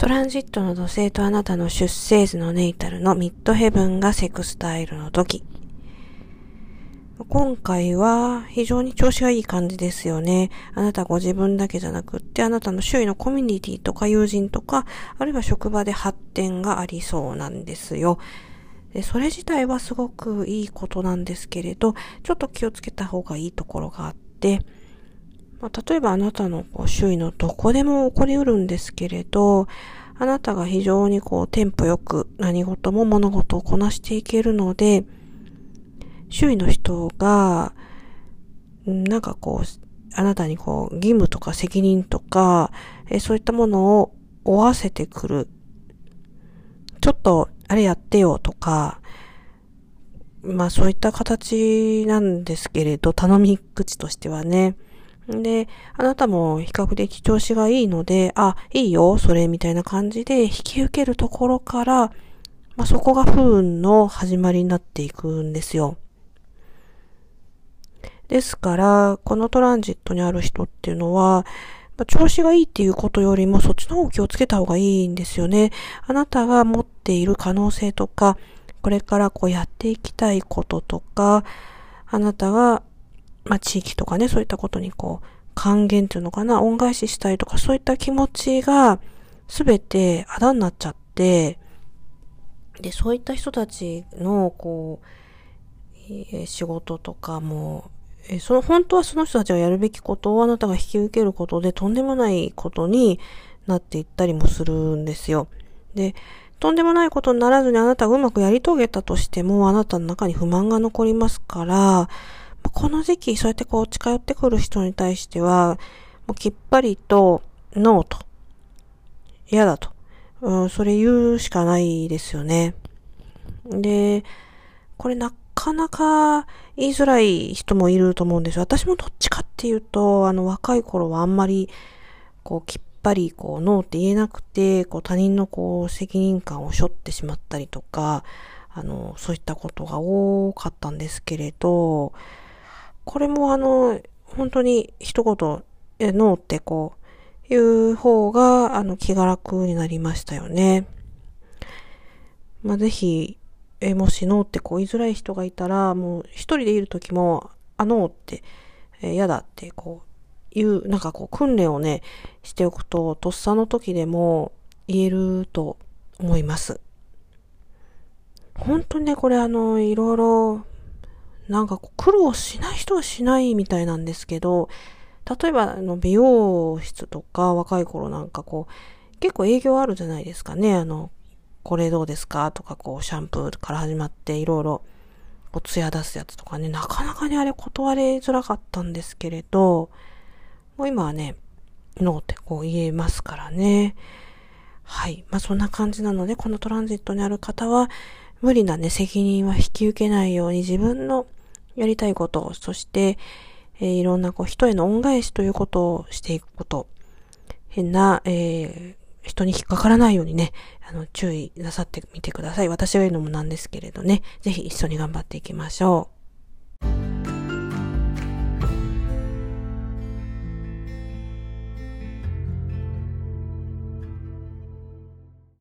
トランジットの土星とあなたの出生図のネイタルのミッドヘブンがセクスタイルの時。今回は非常に調子がいい感じですよね。あなたご自分だけじゃなくって、あなたの周囲のコミュニティとか友人とか、あるいは職場で発展がありそうなんですよ。でそれ自体はすごくいいことなんですけれど、ちょっと気をつけた方がいいところがあって、まあ、例えばあなたのこう周囲のどこでも起こりうるんですけれど、あなたが非常にこうテンポよく何事も物事をこなしていけるので、周囲の人が、なんかこう、あなたにこう義務とか責任とか、えそういったものを負わせてくる。ちょっとあれやってよとか、まあそういった形なんですけれど、頼み口としてはね。で、あなたも比較的調子がいいので、あ、いいよ、それ、みたいな感じで引き受けるところから、まあ、そこが不運の始まりになっていくんですよ。ですから、このトランジットにある人っていうのは、まあ、調子がいいっていうことよりもそっちの方を気をつけた方がいいんですよね。あなたが持っている可能性とか、これからこうやっていきたいこととか、あなたがまあ、地域とかね、そういったことにこう、還元っていうのかな、恩返ししたいとか、そういった気持ちが、すべてあだになっちゃって、で、そういった人たちの、こう、仕事とかも、えその、本当はその人たちがやるべきことをあなたが引き受けることで、とんでもないことになっていったりもするんですよ。で、とんでもないことにならずにあなたがうまくやり遂げたとしても、あなたの中に不満が残りますから、この時期、そうやってこう近寄ってくる人に対しては、もうきっぱりと、ノーと、嫌だと、うん、それ言うしかないですよね。で、これなかなか言いづらい人もいると思うんですよ。私もどっちかっていうと、あの若い頃はあんまり、こうきっぱりこうノーって言えなくて、こう他人のこう責任感を背負ってしまったりとか、あの、そういったことが多かったんですけれど、これもあの、本当に一言、え、ノーってこう、いう方が、あの、気が楽になりましたよね。まあ、ぜひ、え、もしノーってこう言いづらい人がいたら、もう一人でいるときも、あ、ノーって、え、嫌だってこう、いう、なんかこう、訓練をね、しておくと、とっさの時でも言えると思います。本当にね、これあの、いろいろなんか苦労しない人はしないみたいなんですけど、例えばあの美容室とか若い頃なんかこう、結構営業あるじゃないですかね。あの、これどうですか？とかこうシャンプーから始まっていろいろこう艶出すやつとかね、なかなかねあれ断りづらかったんですけれど、もう今はね、ノーってこう言えますからね。はい。まあそんな感じなので、このトランジットにある方は、無理なね、責任は引き受けないように自分のやりたいこと、そして、えー、いろんなこう人への恩返しということをしていくこと、変な、えー、人に引っかからないようにね、あの、注意なさってみてください。私が言うのもなんですけれどね、ぜひ一緒に頑張っていきましょう。